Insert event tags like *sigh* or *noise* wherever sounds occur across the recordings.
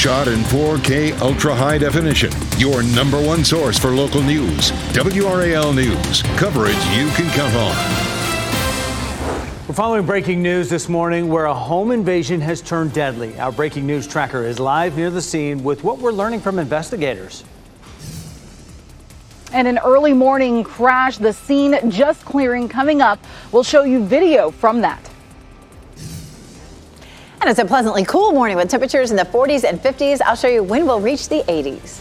Shot in 4K ultra high definition. Your number one source for local news. WRAL News. Coverage you can count on. We're following breaking news this morning where a home invasion has turned deadly. Our breaking news tracker is live near the scene with what we're learning from investigators. And an early morning crash, the scene just clearing coming up. We'll show you video from that. And it's a pleasantly cool morning with temperatures in the 40s and 50s. I'll show you when we'll reach the 80s.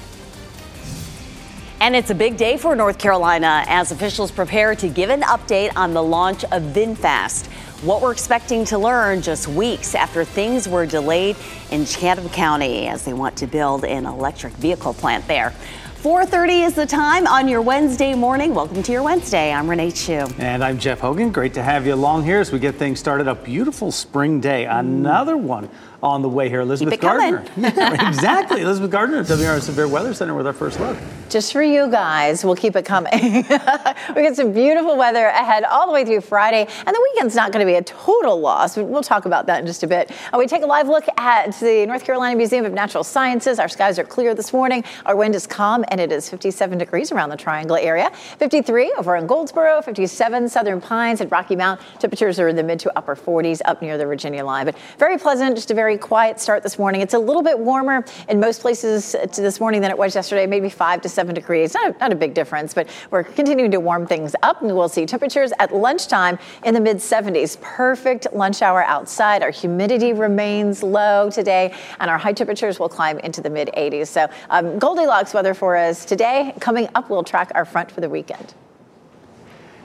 And it's a big day for North Carolina as officials prepare to give an update on the launch of VinFast. What we're expecting to learn just weeks after things were delayed in Chatham County as they want to build an electric vehicle plant there. 4:30 is the time on your Wednesday morning. Welcome to your Wednesday. I'm Renee Chun. And I'm Jeff Hogan. Great to have you along here as we get things started. A beautiful spring day. Another one on the way here. Elizabeth Gardner. *laughs* exactly. Elizabeth Gardner WRAL Severe Weather Center with our first look. Just for you guys, we'll keep it coming. *laughs* we got some beautiful weather ahead all the way through Friday, and the weekend's not going to be a total loss. We'll talk about that in just a bit. Uh, we take a live look at the North Carolina Museum of Natural Sciences. Our skies are clear this morning. Our wind is calm, and it is 57 degrees around the Triangle area. 53 over in Goldsboro, 57 Southern Pines and Rocky Mount. Temperatures are in the mid to upper 40s up near the Virginia line, but very pleasant. Just a very quiet start this morning. It's a little bit warmer in most places this morning than it was yesterday, maybe five to seven degrees. Not a, not a big difference, but we're continuing to warm things up, and we'll see temperatures at lunchtime in the mid 70s. Perfect lunch hour outside. Our humidity remains low today, and our high temperatures will climb into the mid 80s. So um, Goldilocks weather for us today. Coming up, we'll track our front for the weekend.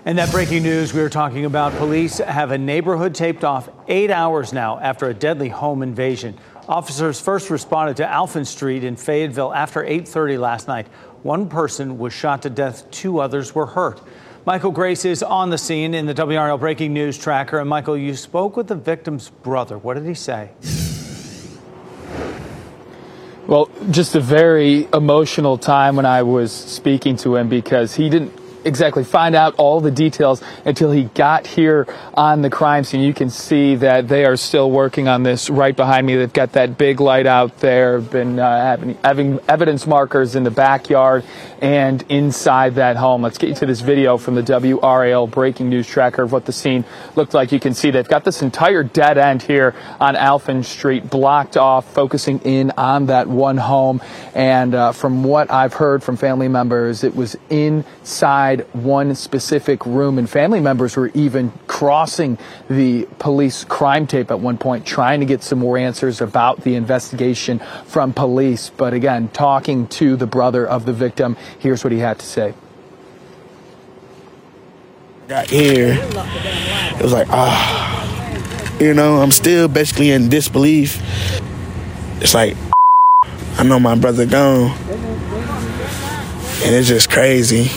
And that breaking news we were talking about police have a neighborhood taped off eight hours now after a deadly home invasion. Officers first responded to Alphen Street in Fayetteville after 8:30 last night. One person was shot to death, two others were hurt. Michael Grace is on the scene in the WRAL breaking news tracker. And Michael, you spoke with the victim's brother. What did he say? Well, just a very emotional time when I was speaking to him because he didn't exactly find out all the details until he got here on the crime scene. You can see that they are still working on this right behind me. They've got that big light out there, been uh, having, having evidence markers in the backyard and inside that home. Let's get you to this video from the WRAL breaking news tracker of what the scene looked like. You can see they've got this entire dead end here on Alphen Street blocked off, focusing in on that one home. And uh, from what I've heard from family members, it was inside one specific room, and family members were even crossing the police crime tape at one point, trying to get some more answers about the investigation from police. But again, talking to the brother of the victim, here's what he had to say. Got here, it was like, ah, you know, I'm still basically in disbelief. It's like, I know my brother gone. And it's just crazy.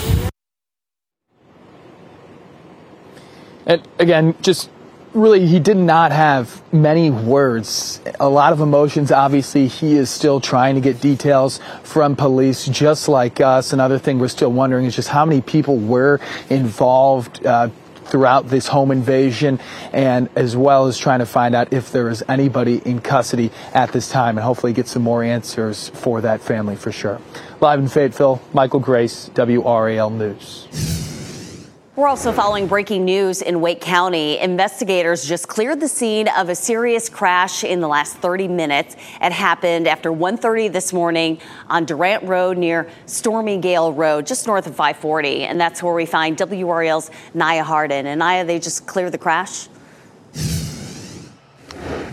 And again, just really, he did not have many words. A lot of emotions. Obviously, he is still trying to get details from police, just like us. Another thing we're still wondering is just how many people were involved. Uh, throughout this home invasion, and as well as trying to find out if there is anybody in custody at this time, and hopefully get some more answers for that family for sure. Live in Fayetteville, Michael Grace, WRAL News. We're also following breaking news in Wake County. Investigators just cleared the scene of a serious crash in the last 30 minutes. It happened after 1:30 this morning on Durant Road near Stormy Gale Road, just north of 540, and that's where we find WRAL's Naya Harden. And Naya, they just cleared the crash.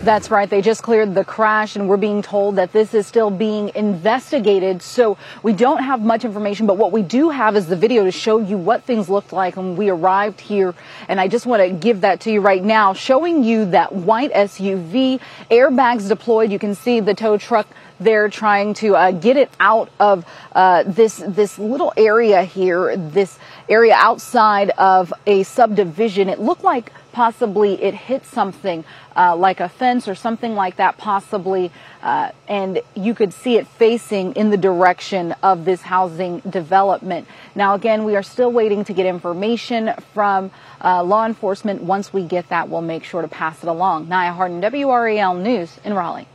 That's right. They just cleared the crash, and we're being told that this is still being investigated. So we don't have much information, but what we do have is the video to show you what things looked like when we arrived here. And I just want to give that to you right now, showing you that white SUV, airbags deployed. You can see the tow truck there trying to uh, get it out of uh, this this little area here, this area outside of a subdivision. It looked like possibly it hit something uh, like a fence or something like that, possibly, uh, and you could see it facing in the direction of this housing development. Now, again, we are still waiting to get information from uh, law enforcement. Once we get that, we'll make sure to pass it along. Nia Harden, WRAL News in Raleigh.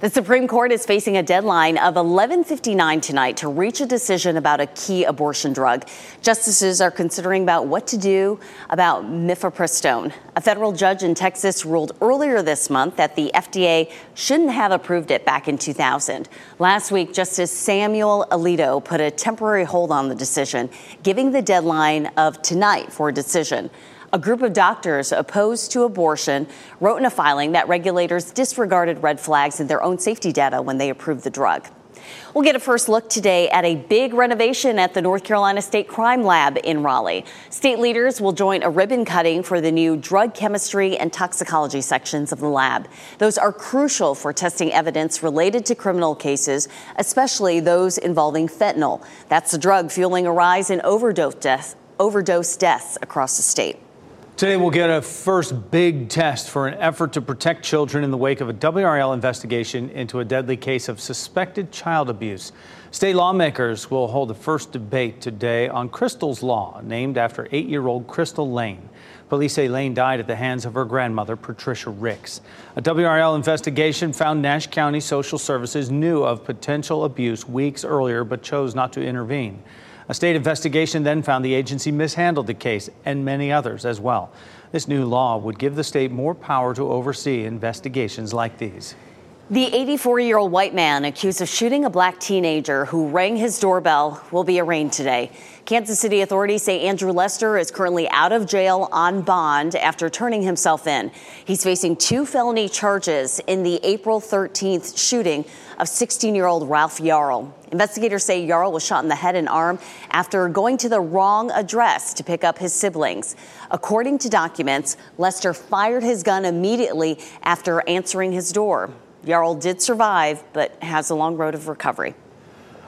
The Supreme Court is facing a deadline of 11:59 tonight to reach a decision about a key abortion drug. Justices are considering about what to do about mifepristone. A federal judge in Texas ruled earlier this month that the FDA shouldn't have approved it back in 2000. Last week, Justice Samuel Alito put a temporary hold on the decision, giving the deadline of tonight for a decision. A group of doctors opposed to abortion wrote in a filing that regulators disregarded red flags in their own safety data when they approved the drug. We'll get a first look today at a big renovation at the North Carolina State Crime Lab in Raleigh. State leaders will join a ribbon cutting for the new drug chemistry and toxicology sections of the lab. Those are crucial for testing evidence related to criminal cases, especially those involving fentanyl. That's the drug fueling a rise in overdose deaths, overdose deaths across the state. Today, we'll get a first big test for an effort to protect children in the wake of a WRAL investigation into a deadly case of suspected child abuse. State lawmakers will hold the first debate today on Crystal's Law, named after eight year old Crystal Lane. Police say Lane died at the hands of her grandmother, Patricia Ricks. A WRAL investigation found Nash County Social Services knew of potential abuse weeks earlier but chose not to intervene. A state investigation then found the agency mishandled the case and many others as well. This new law would give the state more power to oversee investigations like these. The 84 year old white man accused of shooting a black teenager who rang his doorbell will be arraigned today. Kansas City authorities say Andrew Lester is currently out of jail on bond after turning himself in. He's facing two felony charges in the April 13th shooting of 16 year old Ralph Yarl. Investigators say Yarl was shot in the head and arm after going to the wrong address to pick up his siblings. According to documents, Lester fired his gun immediately after answering his door. Yarl did survive, but has a long road of recovery.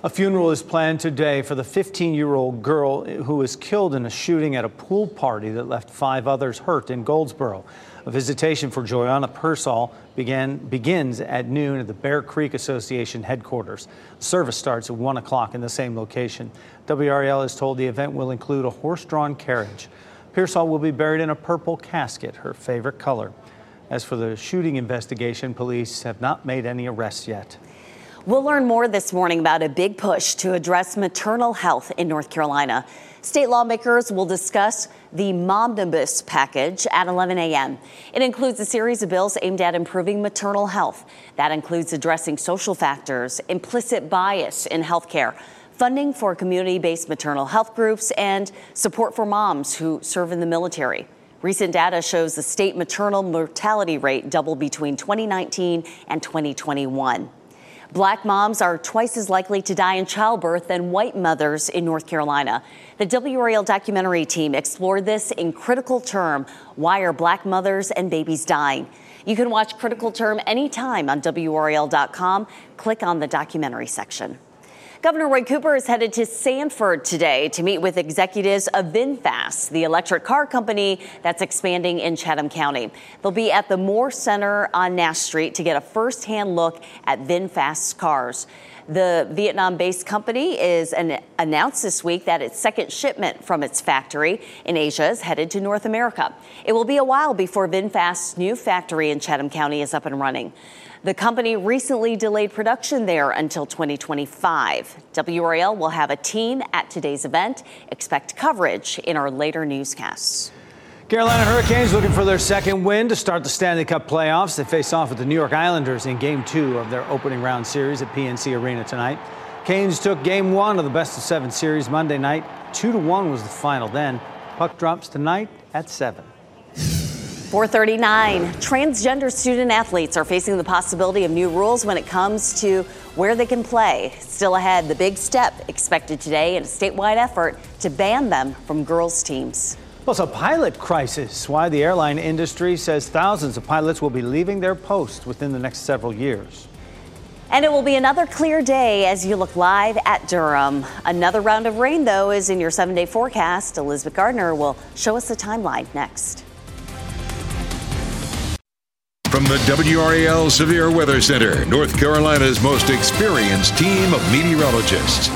A funeral is planned today for the 15 year old girl who was killed in a shooting at a pool party that left five others hurt in Goldsboro. A visitation for Joanna Pearsall began, begins at noon at the Bear Creek Association headquarters. Service starts at 1 o'clock in the same location. WRAL is told the event will include a horse drawn carriage. Pearsall will be buried in a purple casket, her favorite color. As for the shooting investigation, police have not made any arrests yet. We'll learn more this morning about a big push to address maternal health in North Carolina. State lawmakers will discuss the Momnibus package at 11 a.m. It includes a series of bills aimed at improving maternal health. That includes addressing social factors, implicit bias in healthcare, funding for community based maternal health groups, and support for moms who serve in the military. Recent data shows the state maternal mortality rate doubled between 2019 and 2021. Black moms are twice as likely to die in childbirth than white mothers in North Carolina. The WRAL documentary team explored this in Critical Term Why Are Black Mothers and Babies Dying? You can watch Critical Term anytime on WRAL.com. Click on the documentary section. Governor Roy Cooper is headed to Sanford today to meet with executives of VinFast, the electric car company that's expanding in Chatham County. They'll be at the Moore Center on Nash Street to get a firsthand look at VinFast's cars. The Vietnam based company is an, announced this week that its second shipment from its factory in Asia is headed to North America. It will be a while before VinFast's new factory in Chatham County is up and running. The company recently delayed production there until 2025. WRAL will have a team at today's event. Expect coverage in our later newscasts. Carolina Hurricanes looking for their second win to start the Stanley Cup playoffs. They face off with the New York Islanders in game two of their opening round series at PNC Arena tonight. Canes took game one of the best of seven series Monday night. Two to one was the final then. Puck drops tonight at seven. 439. Transgender student athletes are facing the possibility of new rules when it comes to where they can play. Still ahead, the big step expected today in a statewide effort to ban them from girls' teams. Plus, a pilot crisis. Why the airline industry says thousands of pilots will be leaving their posts within the next several years. And it will be another clear day as you look live at Durham. Another round of rain, though, is in your seven day forecast. Elizabeth Gardner will show us the timeline next. From the WRAL Severe Weather Center, North Carolina's most experienced team of meteorologists.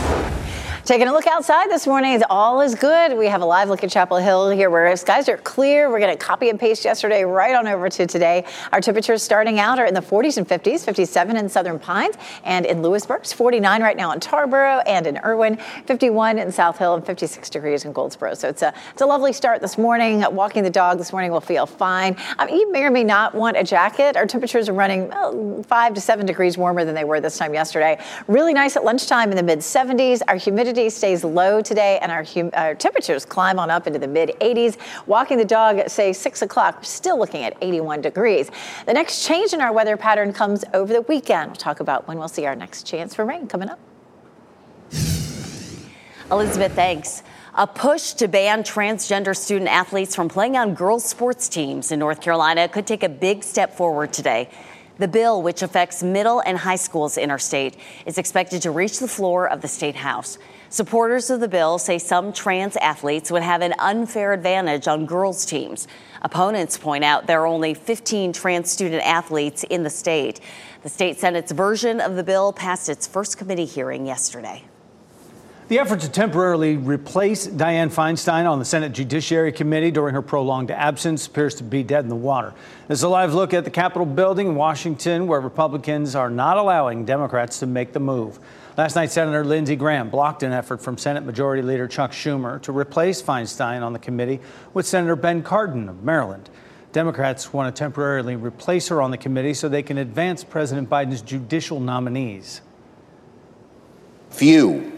Taking a look outside this morning, all is good. We have a live look at Chapel Hill here where skies are clear. We're going to copy and paste yesterday right on over to today. Our temperatures starting out are in the 40s and 50s, 57 in Southern Pines and in Louisburg, 49 right now in Tarboro and in Erwin, 51 in South Hill and 56 degrees in Goldsboro. So it's a, it's a lovely start this morning. Walking the dog this morning will feel fine. Um, you may or may not want a jacket. Our temperatures are running uh, five to seven degrees warmer than they were this time yesterday. Really nice at lunchtime in the mid 70s. Our humidity humidity stays low today and our, hum- our temperatures climb on up into the mid 80s. Walking the dog say, 6 o'clock, still looking at 81 degrees. The next change in our weather pattern comes over the weekend. We'll talk about when we'll see our next chance for rain coming up. Elizabeth, thanks. A push to ban transgender student athletes from playing on girls' sports teams in North Carolina could take a big step forward today. The bill, which affects middle and high schools interstate, is expected to reach the floor of the state house. Supporters of the bill say some trans athletes would have an unfair advantage on girls' teams. Opponents point out there are only 15 trans student athletes in the state. The state Senate's version of the bill passed its first committee hearing yesterday. The effort to temporarily replace Dianne Feinstein on the Senate Judiciary Committee during her prolonged absence appears to be dead in the water. This is a live look at the Capitol building in Washington, where Republicans are not allowing Democrats to make the move. Last night, Senator Lindsey Graham blocked an effort from Senate Majority Leader Chuck Schumer to replace Feinstein on the committee with Senator Ben Cardin of Maryland. Democrats want to temporarily replace her on the committee so they can advance President Biden's judicial nominees. Few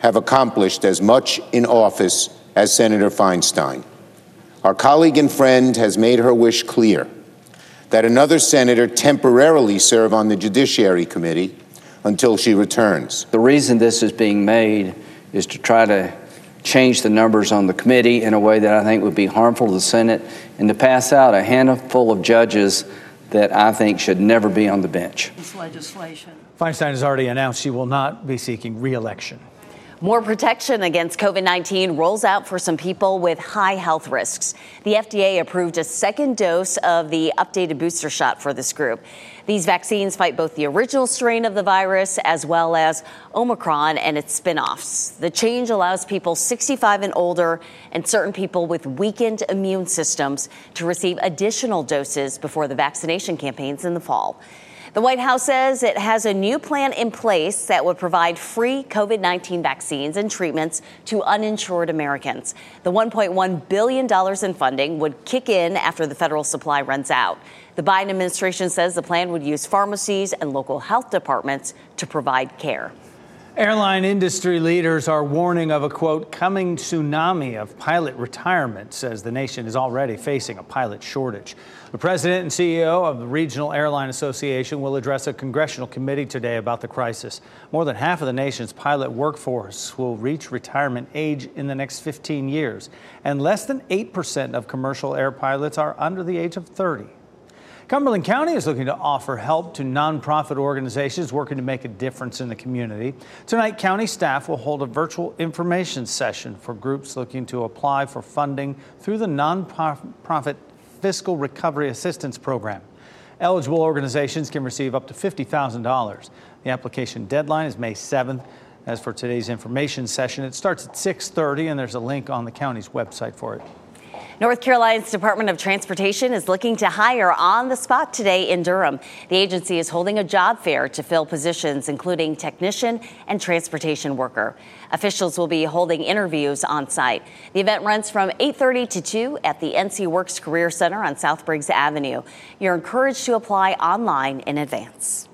have accomplished as much in office as Senator Feinstein. Our colleague and friend has made her wish clear that another senator temporarily serve on the Judiciary Committee until she returns. The reason this is being made is to try to change the numbers on the committee in a way that I think would be harmful to the Senate and to pass out a handful of judges that I think should never be on the bench. This legislation. Feinstein has already announced she will not be seeking reelection. More protection against COVID 19 rolls out for some people with high health risks. The FDA approved a second dose of the updated booster shot for this group. These vaccines fight both the original strain of the virus as well as Omicron and its spin offs. The change allows people 65 and older and certain people with weakened immune systems to receive additional doses before the vaccination campaigns in the fall. The White House says it has a new plan in place that would provide free COVID 19 vaccines and treatments to uninsured Americans. The $1.1 billion in funding would kick in after the federal supply runs out. The Biden administration says the plan would use pharmacies and local health departments to provide care. Airline industry leaders are warning of a quote coming tsunami of pilot retirements says the nation is already facing a pilot shortage. The president and CEO of the Regional Airline Association will address a congressional committee today about the crisis. More than half of the nation's pilot workforce will reach retirement age in the next 15 years, and less than 8% of commercial air pilots are under the age of 30. Cumberland County is looking to offer help to nonprofit organizations working to make a difference in the community. Tonight, county staff will hold a virtual information session for groups looking to apply for funding through the nonprofit Fiscal Recovery Assistance Program. Eligible organizations can receive up to $50,000. The application deadline is May 7th. As for today's information session, it starts at 6:30 and there's a link on the county's website for it. North Carolina's Department of Transportation is looking to hire on the spot today in Durham. The agency is holding a job fair to fill positions including technician and transportation worker. Officials will be holding interviews on site. The event runs from 8:30 to 2 at the NC Works Career Center on South Briggs Avenue. You're encouraged to apply online in advance.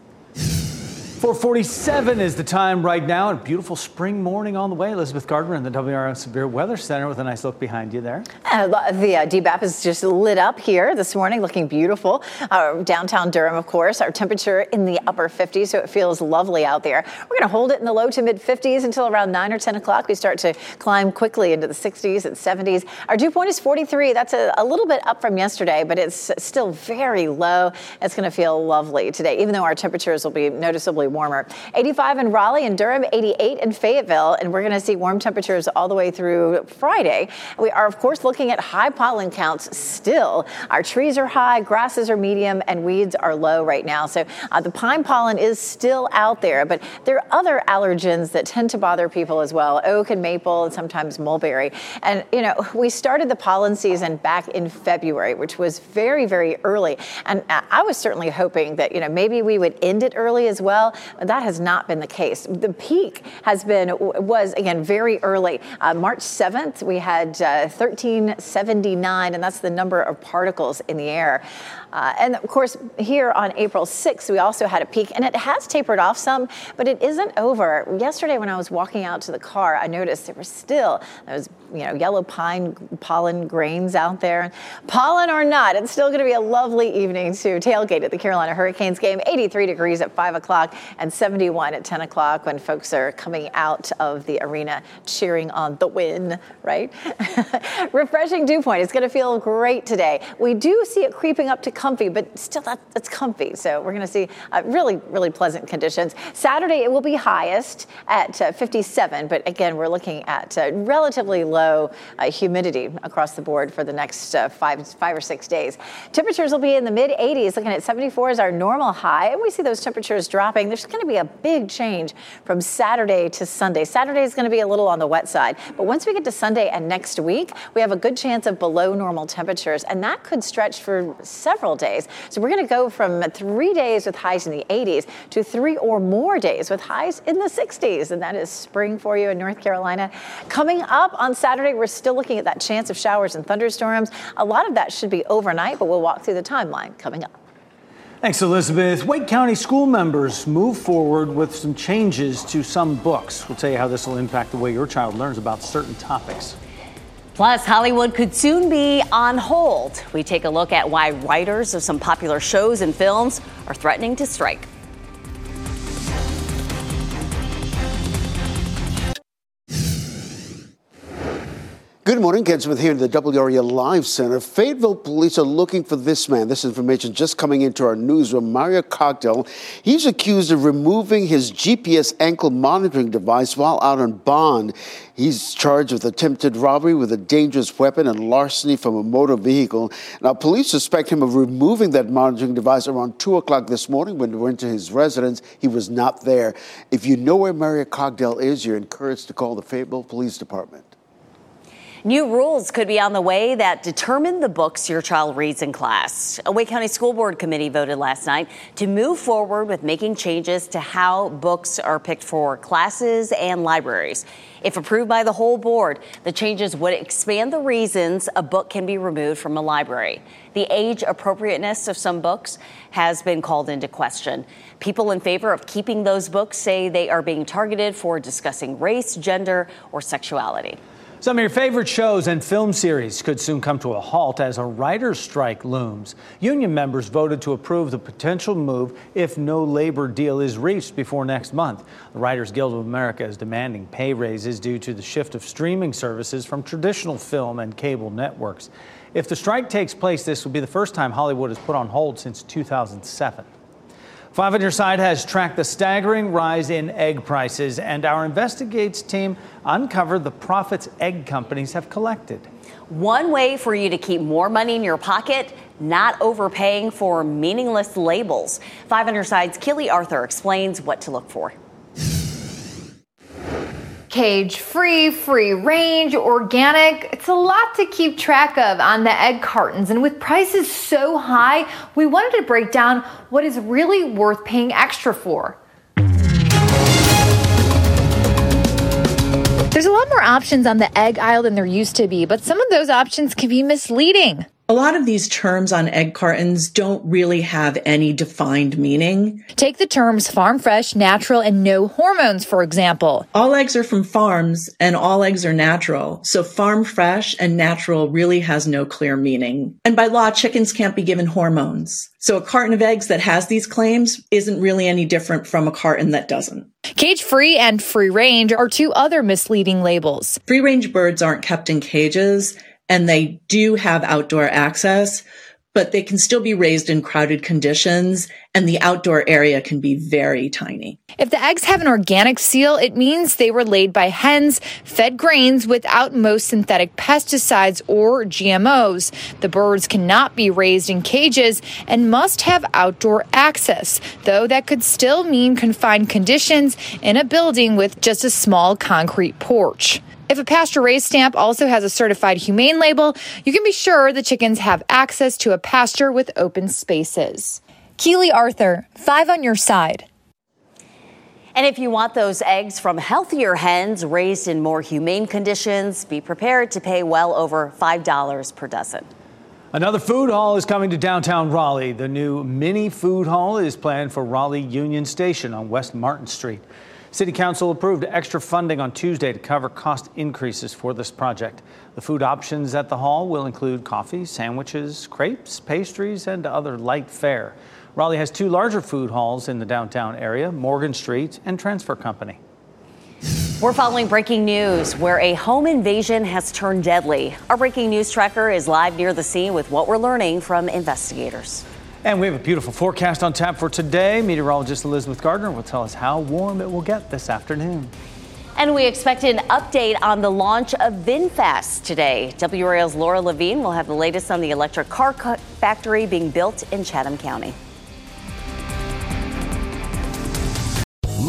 447 is the time right now. A beautiful spring morning on the way. Elizabeth Gardner in the WRAL Severe Weather Center with a nice look behind you there. Uh, the uh, DBAP is just lit up here this morning, looking beautiful. Uh, downtown Durham, of course. Our temperature in the upper 50s, so it feels lovely out there. We're going to hold it in the low to mid 50s until around 9 or 10 o'clock. We start to climb quickly into the 60s and 70s. Our dew point is 43. That's a, a little bit up from yesterday, but it's still very low. It's going to feel lovely today, even though our temperatures will be noticeably warmer. 85 in Raleigh and Durham, 88 in Fayetteville, and we're going to see warm temperatures all the way through Friday. We are, of course, looking at high pollen counts still. Our trees are high, grasses are medium, and weeds are low right now. So uh, the pine pollen is still out there, but there are other allergens that tend to bother people as well oak and maple, and sometimes mulberry. And, you know, we started the pollen season back in February, which was very, very early. And I was certainly hoping that, you know, maybe we would end it early as well. That has not been the case. The peak has been, was again, very early. Uh, March 7th, we had uh, 1379, and that's the number of particles in the air. Uh, and of course, here on April 6th, we also had a peak, and it has tapered off some, but it isn't over. Yesterday, when I was walking out to the car, I noticed there were still those you know yellow pine pollen grains out there. Pollen or not, it's still going to be a lovely evening to tailgate at the Carolina Hurricanes game. 83 degrees at 5 o'clock and 71 at 10 o'clock when folks are coming out of the arena cheering on the win, right? *laughs* Refreshing dew point. It's going to feel great today. We do see it creeping up to comfy, but still that, that's comfy. So we're going to see uh, really, really pleasant conditions. Saturday, it will be highest at uh, 57, but again, we're looking at uh, relatively low uh, humidity across the board for the next uh, five, five or six days. Temperatures will be in the mid 80s, looking at 74 as our normal high, and we see those temperatures dropping. There's going to be a big change from Saturday to Sunday. Saturday is going to be a little on the wet side, but once we get to Sunday and next week, we have a good chance of below normal temperatures, and that could stretch for several days. So we're going to go from three days with highs in the 80s to three or more days with highs in the 60s. And that is spring for you in North Carolina. Coming up on Saturday, we're still looking at that chance of showers and thunderstorms. A lot of that should be overnight, but we'll walk through the timeline coming up. Thanks, Elizabeth. Wake County school members move forward with some changes to some books. We'll tell you how this will impact the way your child learns about certain topics. Plus, Hollywood could soon be on hold. We take a look at why writers of some popular shows and films are threatening to strike. Good morning, Ken Smith here in the WRAL Live Center. Fayetteville police are looking for this man. This information just coming into our newsroom. Mario Cogdell. He's accused of removing his GPS ankle monitoring device while out on bond. He's charged with attempted robbery with a dangerous weapon and larceny from a motor vehicle. Now, police suspect him of removing that monitoring device around 2 o'clock this morning when they went to his residence. He was not there. If you know where Mario Cogdell is, you're encouraged to call the Fayetteville Police Department. New rules could be on the way that determine the books your child reads in class. A Wake County School Board committee voted last night to move forward with making changes to how books are picked for classes and libraries. If approved by the whole board, the changes would expand the reasons a book can be removed from a library. The age appropriateness of some books has been called into question. People in favor of keeping those books say they are being targeted for discussing race, gender, or sexuality. Some of your favorite shows and film series could soon come to a halt as a writer's strike looms. Union members voted to approve the potential move if no labor deal is reached before next month. The Writers Guild of America is demanding pay raises due to the shift of streaming services from traditional film and cable networks. If the strike takes place, this will be the first time Hollywood has put on hold since 2007. Five on your side has tracked the staggering rise in egg prices, and our investigates team uncovered the profits egg companies have collected. One way for you to keep more money in your pocket, not overpaying for meaningless labels. Five on your side's Keely Arthur explains what to look for cage free, free range, organic. It's a lot to keep track of on the egg cartons. And with prices so high, we wanted to break down what is really worth paying extra for. There's a lot more options on the egg aisle than there used to be, but some of those options can be misleading. A lot of these terms on egg cartons don't really have any defined meaning. Take the terms farm fresh, natural, and no hormones, for example. All eggs are from farms and all eggs are natural. So farm fresh and natural really has no clear meaning. And by law, chickens can't be given hormones. So a carton of eggs that has these claims isn't really any different from a carton that doesn't. Cage free and free range are two other misleading labels. Free range birds aren't kept in cages and they do have outdoor access, but they can still be raised in crowded conditions and the outdoor area can be very tiny. If the eggs have an organic seal, it means they were laid by hens fed grains without most synthetic pesticides or GMOs. The birds cannot be raised in cages and must have outdoor access, though that could still mean confined conditions in a building with just a small concrete porch. If a pasture raised stamp also has a certified humane label, you can be sure the chickens have access to a pasture with open spaces. Keely Arthur, five on your side. And if you want those eggs from healthier hens raised in more humane conditions, be prepared to pay well over $5 per dozen. Another food hall is coming to downtown Raleigh. The new mini food hall is planned for Raleigh Union Station on West Martin Street. City Council approved extra funding on Tuesday to cover cost increases for this project. The food options at the hall will include coffee, sandwiches, crepes, pastries, and other light fare. Raleigh has two larger food halls in the downtown area Morgan Street and Transfer Company. We're following breaking news where a home invasion has turned deadly. Our breaking news tracker is live near the scene with what we're learning from investigators. And we have a beautiful forecast on tap for today. Meteorologist Elizabeth Gardner will tell us how warm it will get this afternoon. And we expect an update on the launch of VinFast today. WRAL's Laura Levine will have the latest on the electric car factory being built in Chatham County.